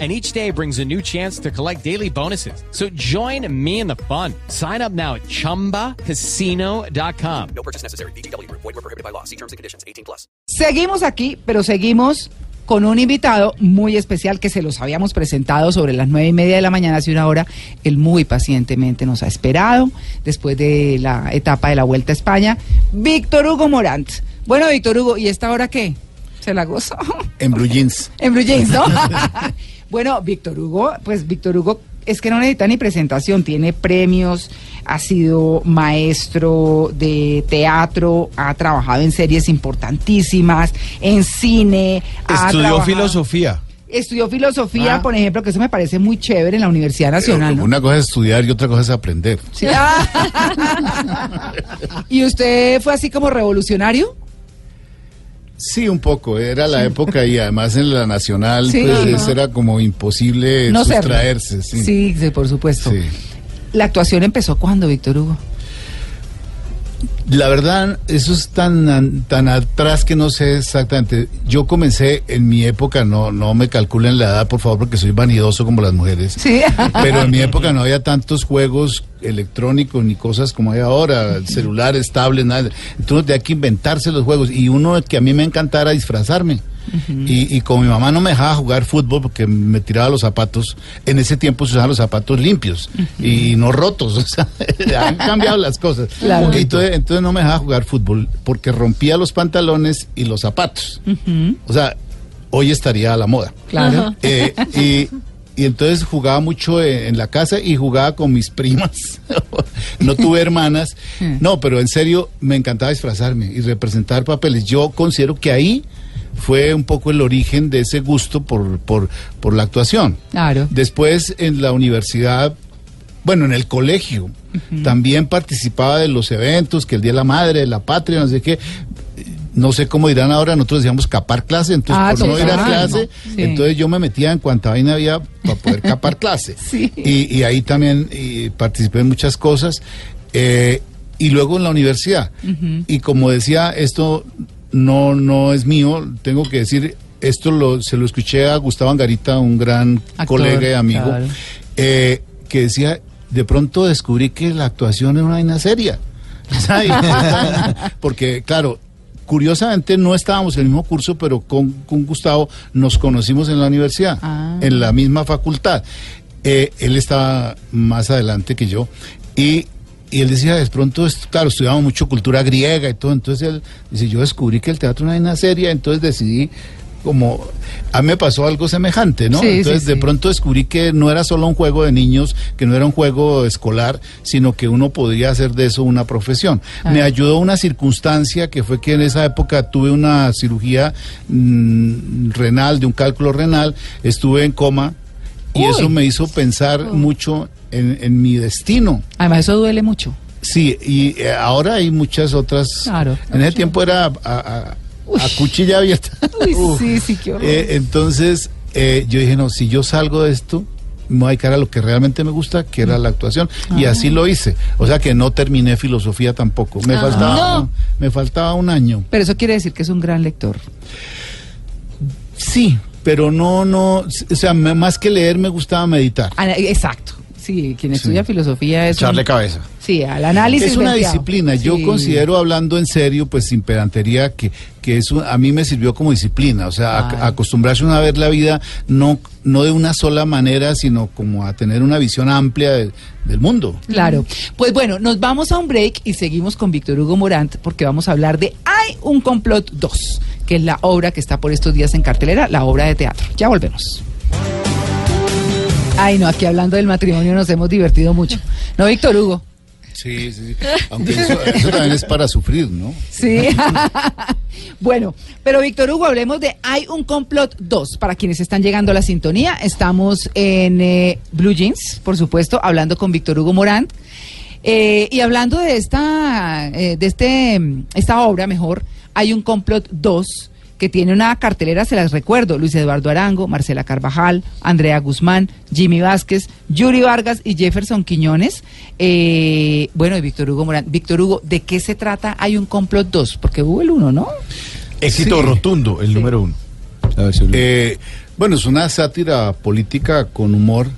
and each day brings a new chance to collect daily bonuses. So join me in the fun. Sign up now at ChumbaCasino.com. No purchase necessary. BGW. Void were prohibited by law. See terms and conditions. 18 plus. Seguimos aquí, pero seguimos con un invitado muy especial que se los habíamos presentado sobre las nueve y media de la mañana hace una hora. Él muy pacientemente nos ha esperado después de la etapa de la Vuelta a España. Víctor Hugo Morant. Bueno, Víctor Hugo, ¿y esta hora qué? ¿Se la gozó? En Blue Jeans. en Blue Jeans, ¿no? bueno, Víctor Hugo, pues Víctor Hugo es que no necesita ni presentación, tiene premios, ha sido maestro de teatro, ha trabajado en series importantísimas, en cine. ha Estudió trabajado- filosofía. Estudió filosofía, Ah. por ejemplo, que eso me parece muy chévere en la Universidad Nacional. ¿no? Una cosa es estudiar y otra cosa es aprender. Sí. ¿Y usted fue así como revolucionario? Sí, un poco. Era la época y además en la nacional, Sí. pues eso era como imposible No sustraerse. Sí. Sí, sí, por supuesto. Sí. ¿La actuación empezó cuándo, Víctor Hugo? La verdad, eso es tan, tan atrás que no sé exactamente. Yo comencé en mi época, no, no me calculen la edad, por favor, porque soy vanidoso como las mujeres. Sí. Pero en mi época no había tantos juegos electrónicos ni cosas como hay ahora, celulares, tablets, nada. Entonces había que inventarse los juegos. Y uno que a mí me encantara disfrazarme. y, y como mi mamá no me dejaba jugar fútbol porque me tiraba los zapatos, en ese tiempo se usaban los zapatos limpios y no rotos. O sea, han cambiado las cosas. Claro. Entonces no me dejaba jugar fútbol porque rompía los pantalones y los zapatos. O sea, hoy estaría a la moda. Claro. Eh, y, y entonces jugaba mucho en, en la casa y jugaba con mis primas. no tuve hermanas. No, pero en serio me encantaba disfrazarme y representar papeles. Yo considero que ahí fue un poco el origen de ese gusto por, por, por la actuación. Claro. Después en la universidad, bueno, en el colegio, también participaba de los eventos, que el Día de la Madre, de la Patria, no sé qué. No sé cómo dirán ahora, nosotros decíamos capar clase, entonces Ah, por no ir a clase, sí. entonces yo me metía en cuanta vaina había para poder capar clase. Sí. y, y ahí también y participé en muchas cosas. eh, y luego en la universidad. Y como decía, esto no, no es mío, tengo que decir, esto lo, se lo escuché a Gustavo Angarita, un gran Actor, colega y amigo, claro. eh, que decía, de pronto descubrí que la actuación era una vaina seria. Porque, claro, curiosamente no estábamos en el mismo curso, pero con, con Gustavo nos conocimos en la universidad, Ah. en la misma facultad. Eh, él estaba más adelante que yo y, y él decía, de pronto, es- claro, estudiamos mucho cultura griega y todo, entonces él dice, yo descubrí que el teatro era una seria, entonces decidí como a mí me pasó algo semejante, ¿no? Sí, sí, entonces de sí. pronto descubrí que no era solo un juego de niños, que no era un juego escolar, sino que uno podría hacer de eso una profesión. Ah. Me ayudó una circunstancia que fue que en esa época tuve una cirugía mm, renal, de un cálculo renal, estuve en coma y eso me hizo pensar mucho en, en mi destino. Además, eso duele mucho. Sí, y eh, ahora hay muchas otras. Claro. En ese tiempo era a, a- a cuchilla abierta. Uy, sí, sí, qué horror. Eh, entonces eh, yo dije, no, si yo salgo de esto, me voy a dedicar a lo que realmente me gusta, que era la actuación. Y así lo hice. O sea que no terminé filosofía tampoco. Me, faltaba, No. me faltaba un año. Pero eso quiere decir que es un gran lector. Sí, pero no, no, o sea, más que leer me gustaba meditar. Ana- Exacto. Sí, quien estudia filosofía es. un- Echarle cabeza. Sí, al análisis. Es una disciplina. Yo Sí. considero, hablando en serio, pues sin pedantería, que, que es un- a mí me sirvió como disciplina. O sea, a- acostumbrarse a ver la vida no, no de una sola manera, sino como a tener una visión amplia de- del mundo. Claro. Pues bueno, nos vamos a un break y seguimos con Víctor Hugo Morant porque vamos a hablar de Hay un complot 2, que es la obra que está por estos días en cartelera, la obra de teatro. Ya volvemos. Ay, no, aquí hablando del matrimonio nos hemos divertido mucho. ¿No, Víctor Hugo? Sí, sí. Aunque eso, eso también es para sufrir, ¿no? Sí. bueno, pero Víctor Hugo, hablemos de Hay un complot 2. Para quienes están llegando a la sintonía, estamos en eh, Blue Jeans, por supuesto, hablando con Víctor Hugo Morant. Eh, y hablando de esta, eh, de este, mm, esta obra, mejor, hay un complot 2 que tiene una cartelera, se las recuerdo, Luis Eduardo Arango, Marcela Carvajal, Andrea Guzmán, Jimmy Vázquez, Yuri Vargas y Jefferson Quiñones. Eh, bueno, y Víctor Hugo Morán. Víctor Hugo, ¿de qué se trata? Hay un complot 2, porque hubo el 1, ¿no? Éxito Sí. rotundo, el número uno. A ver si- Eh, bueno, es una sátira política con humor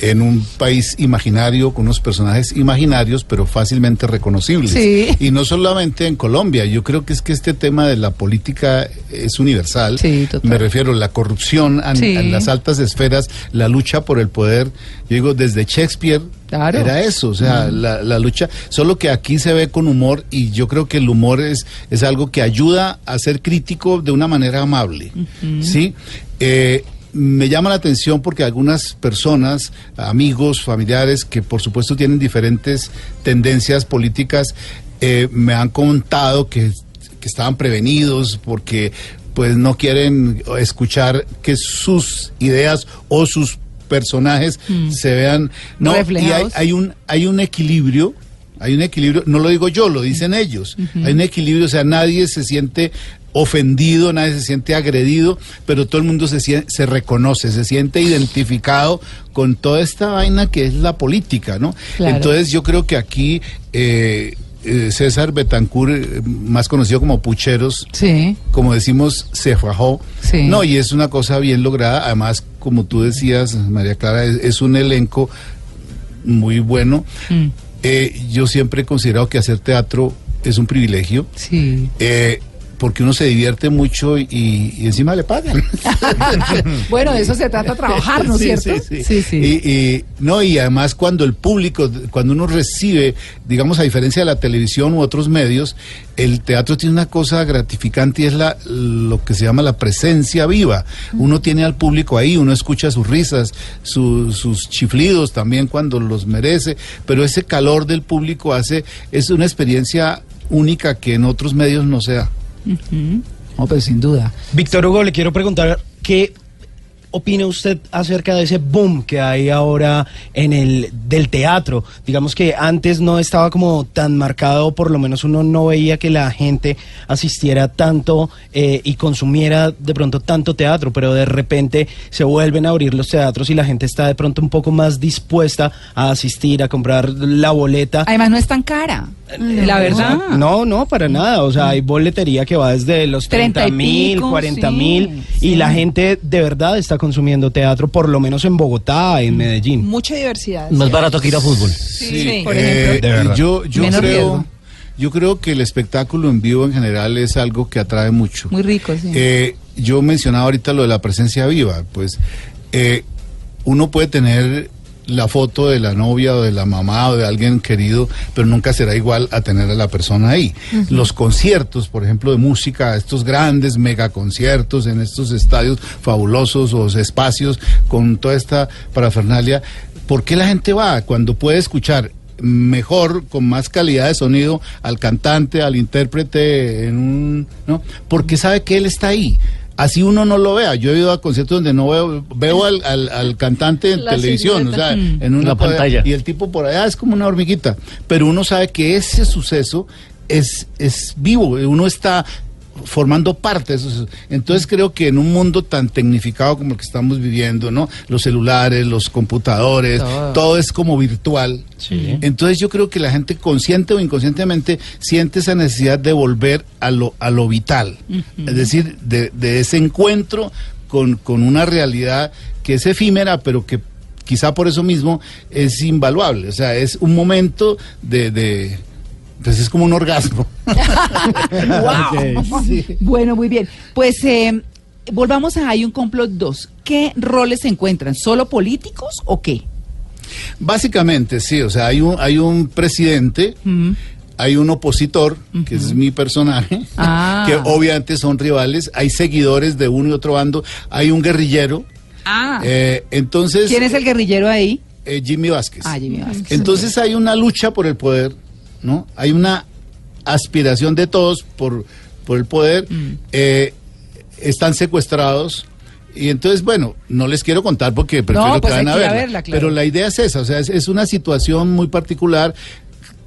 en un país imaginario, con unos personajes imaginarios, pero fácilmente reconocibles. Sí. Y no solamente en Colombia, yo creo que es que este tema de la política es universal. Sí, total. Me refiero a la corrupción en, Sí. en las altas esferas, la lucha por el poder. Yo digo, desde Shakespeare Claro. era eso, o sea, la, la lucha, solo que aquí se ve con humor y yo creo que el humor es, es algo que ayuda a ser crítico de una manera amable, ¿sí? Eh, me llama la atención porque algunas personas, amigos, familiares, que por supuesto tienen diferentes tendencias políticas, eh, me han contado que, que estaban prevenidos porque pues no quieren escuchar que sus ideas o sus personajes se vean no y hay, Reflejados. hay un hay un equilibrio hay un equilibrio no lo digo yo lo dicen ellos. Hay un equilibrio o sea nadie se siente ofendido nadie se siente agredido pero todo el mundo se se reconoce se siente identificado con toda esta vaina que es la política no Claro. entonces yo creo que aquí eh, eh, César Betancourt eh, más conocido como Pucheros Sí. como decimos, se fajó. Sí. No, y es una cosa bien lograda. Además, como tú decías, María Clara, es, es un elenco muy bueno. Mm. Eh, yo siempre he considerado que hacer teatro es un privilegio. Sí. eh, porque uno se divierte mucho y, y encima le pagan. Bueno, de eso se trata trabajar, ¿no es Sí, cierto? Sí, sí. sí. sí. Y, y- no, y además cuando el público, cuando uno recibe, digamos, a diferencia de la televisión u otros medios, el teatro tiene una cosa gratificante y es la, lo que se llama la presencia viva. Uno tiene al público ahí, uno escucha sus risas, su- sus chiflidos también cuando los merece, pero ese calor del público hace, es una experiencia única que en otros medios no se da. No, pero sin duda. Víctor Hugo, le quiero preguntar qué opina usted acerca de ese boom que hay ahora en el del teatro. Digamos que antes no estaba como tan marcado, por lo menos uno no veía que la gente asistiera tanto eh, y consumiera de pronto tanto teatro, pero de repente se vuelven a abrir los teatros y la gente está de pronto un poco más dispuesta a asistir, a comprar la boleta. Además, no es tan cara. La verdad. No, no, para nada. O sea, hay boletería que va desde los 30 30 y mil, pico, 40 sí, mil. sí. Y la gente de verdad está consumiendo teatro, por lo menos en Bogotá, en Medellín. Mucha diversidad. Más barato que ir a fútbol. Sí, por Eh, ejemplo. De verdad. yo yo Menos creo, riesgo. yo creo que el espectáculo en vivo en general es algo que atrae mucho. Muy rico, sí. Eh, yo mencionaba ahorita lo de la presencia viva, pues eh, uno puede tener la foto de la novia o de la mamá o de alguien querido, pero nunca será igual a tener a la persona ahí. Los conciertos, por ejemplo, de música, estos grandes megaconciertos en estos estadios fabulosos o espacios con toda esta parafernalia, ¿por qué la gente va cuando puede escuchar mejor, con más calidad de sonido al cantante, al intérprete, en un, ¿no? Porque sabe que él está ahí. Así uno no lo vea. Yo he ido a conciertos donde no veo, veo al, al- al cantante en La televisión, o sea, en una La pantalla. Y el tipo por allá es como una hormiguita. Pero uno sabe que ese suceso es, es vivo, uno está formando parte de eso. suceso. Entonces creo que en un mundo tan tecnificado como el que estamos viviendo, ¿no? Los celulares, los computadores, Todo. todo es como virtual. Sí. Entonces yo creo que la gente consciente o inconscientemente siente esa necesidad de volver a lo, a lo vital, es decir, de, de ese encuentro con, con una realidad que es efímera, pero que quizá por eso mismo es invaluable. O sea, es un momento de... de pues es como un orgasmo. Bueno, muy bien. Pues eh, volvamos a Hay un complot 2. ¿Qué roles se encuentran? ¿Solo políticos o qué? Básicamente, sí, o sea, hay un, hay un presidente, hay un opositor, que es mi personaje, Ah. que obviamente son rivales, hay seguidores de uno y otro bando, hay un guerrillero, Ah. eh, entonces... ¿Quién es el guerrillero ahí? eh, Jimmy Vázquez. Ah, Jimmy Vázquez. Entonces hay una lucha por el poder, ¿no? Hay una aspiración de todos por, por el poder, Mm. eh, están secuestrados. Y entonces, bueno, no les quiero contar porque prefiero No, pues que vayan a verla. verla, claro. Pero la idea es esa, o sea, es, es una situación muy particular,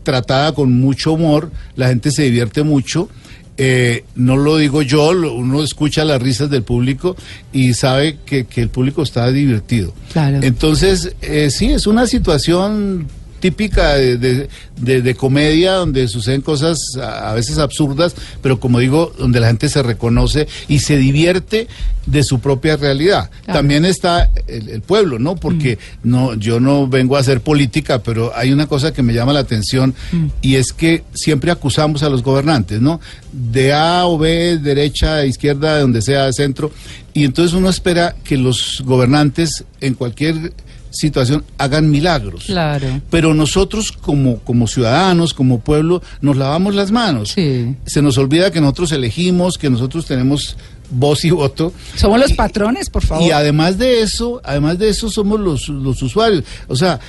tratada con mucho humor, la gente se divierte mucho. eh, no lo digo yo, lo- uno escucha las risas del público y sabe que, que el público está divertido. Claro. Entonces, eh, sí, es una situación típica de, de- de- de comedia donde suceden cosas a, a veces absurdas, pero como digo, donde la gente se reconoce y se divierte de su propia realidad. Claro. También está el, el pueblo, ¿no? Porque no, yo no vengo a hacer política, pero hay una cosa que me llama la atención y es que siempre acusamos a los gobernantes, ¿no? De A o B, derecha, izquierda, de donde sea, centro, y entonces uno espera que los gobernantes en cualquier situación hagan milagros. Claro. Pero nosotros como, como ciudadanos, como pueblo, nos lavamos las manos. Sí. Se nos olvida que nosotros elegimos, que nosotros tenemos voz y voto. Somos los patrones, por favor. y además de eso, además de eso somos los, los usuarios. O sea,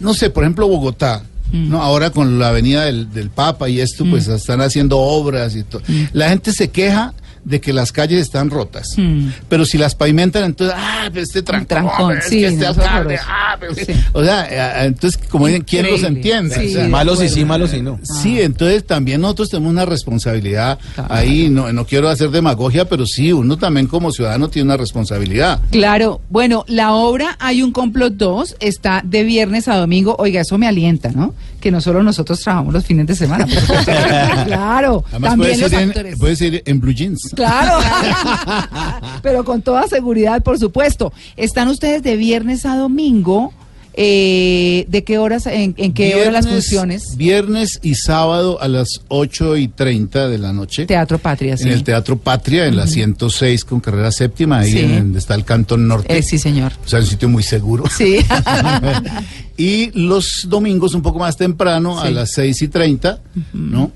no sé, por ejemplo, Bogotá. Mm. No, ahora con la avenida del, del Papa y esto, pues están haciendo obras y todo. Mm. La gente se queja de que las calles están rotas. Mm. Pero si las pavimentan, entonces, ah, pero este trancón, trancón, es sí, que este no, alcalde, ah, pero- Sí. O sea, eh, entonces, como dicen, ¿quién los entiende? Sí, O sea, de Malos y sí, malos y no. Sí, entonces también nosotros tenemos una responsabilidad Claro. ahí, no, no quiero hacer demagogia, pero sí, uno también como ciudadano tiene una responsabilidad. Claro, bueno, la obra Hay un complot 2 está de viernes a domingo. Oiga, eso me alienta, ¿no? Que no solo nosotros trabajamos los fines de semana. por supuesto. claro, Además también puede los ser, actores. en, puede ser en blue jeans. Claro, pero con toda seguridad, por supuesto. Están ustedes de viernes a domingo. Eh, ¿De qué horas, en, en qué hora las Viernes- funciones? Viernes y sábado a las 8 y 30 de la noche. Teatro Patria, sí. En el Teatro Patria, en la 106 con carrera séptima, ahí Sí. en donde está el Cantón Norte. Eh, sí, señor. O sea, un sitio muy seguro. Sí. y los domingos un poco más temprano, a las 6 y 30, ¿no?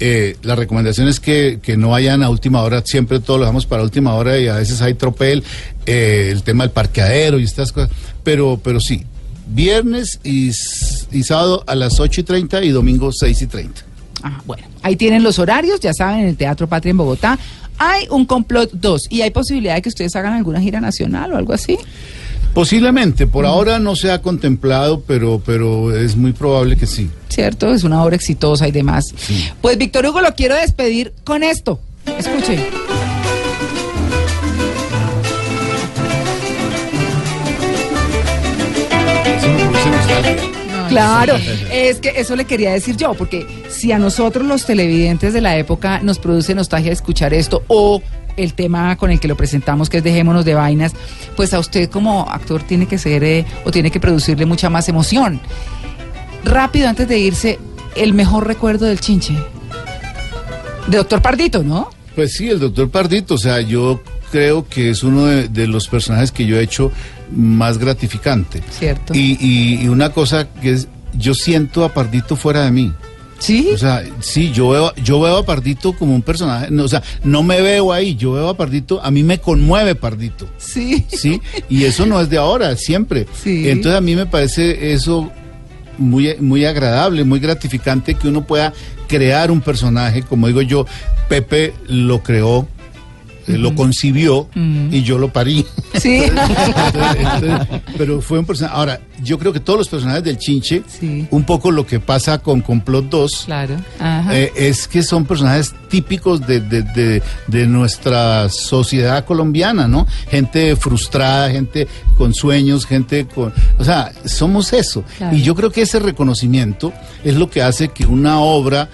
Eh, la recomendación es que, que no vayan a última hora, siempre todo lo dejamos para última hora y a veces hay tropel, eh, el tema del parqueadero y estas cosas, pero, pero sí, viernes y, sábado a las 8 y 30 y domingo 6 y 30. Ah, bueno, ahí tienen los horarios, ya saben, en el Teatro Patria en Bogotá. Hay un complot 2 y hay posibilidad de que ustedes hagan alguna gira nacional o algo así. Posiblemente, por ahora no se ha contemplado, pero, pero es muy probable que sí. ¿Cierto? Es una obra exitosa y demás. Pues Víctor Hugo lo quiero despedir con esto. Escuchen. Claro, es que eso le quería decir yo, porque si a nosotros los televidentes de la época nos produce nostalgia escuchar esto o el tema con el que lo presentamos, que es Dejémonos de Vainas, pues a usted como actor tiene que ser eh, o tiene que producirle mucha más emoción. Rápido, antes de irse, el mejor recuerdo del chinche. De Doctor Pardito, ¿no? Pues sí, el doctor Pardito, o sea, yo creo que es uno de, de los personajes que yo he hecho más gratificante. Cierto. Y, y- y una cosa que es, yo siento a Pardito fuera de mí. ¿Sí? O sea, sí, yo veo, yo veo a Pardito como un personaje, no, o sea, no me veo ahí, yo veo a Pardito, a mí me conmueve Pardito. sí. Sí, y eso no es de ahora, siempre. Sí. Entonces a mí me parece eso muy, muy agradable, muy gratificante que uno pueda crear un personaje, como digo yo, Pepe lo creó, eh, lo concibió y yo lo parí. Sí. Entonces, entonces, pero fue un personaje. Ahora, yo creo que todos los personajes del Chinche, Sí. un poco lo que pasa con Complot 2, claro. Ajá. eh, es que son personajes típicos de, de- de- de nuestra sociedad colombiana, ¿no? Gente frustrada, gente con sueños, gente con... O sea, somos eso. Claro. Y yo creo que ese reconocimiento es lo que hace que una obra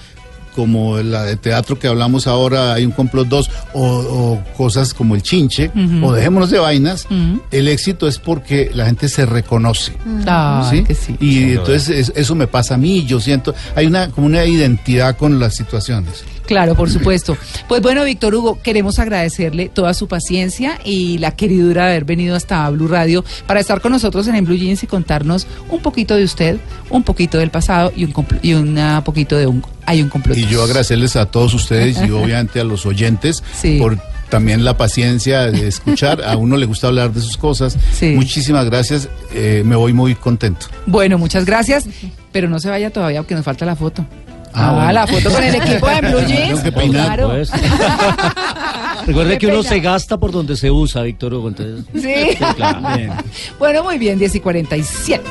como la de teatro que hablamos ahora, hay un complot 2, o, o cosas como el chinche, o dejémonos de vainas, el éxito es porque la gente se reconoce. Ay, ¿sí? que sí. Y entonces es- eso me pasa a mí, yo siento, hay una como una identidad con las situaciones. Claro, por supuesto. Pues bueno, Víctor Hugo, queremos agradecerle toda su paciencia y la queridura de haber venido hasta Blue Radio para estar con nosotros en, En Blue Jeans y contarnos un poquito de usted, un poquito del pasado y un y poquito de un hay un complot. Y yo agradecerles a todos ustedes y obviamente a los oyentes Sí. por también la paciencia de escuchar. A uno le gusta hablar de sus cosas. Sí. Muchísimas gracias. eh, me voy muy contento. Bueno, muchas gracias, pero no se vaya todavía porque nos falta la foto. Ah, Ah, bueno. la foto con el equipo de Blue Jeans. Que peinar, Claro. Pues. Recuerde que uno se gasta por donde se usa, Víctor Hugo. Entonces, Sí. claro. Bueno, muy bien, 10 y 47.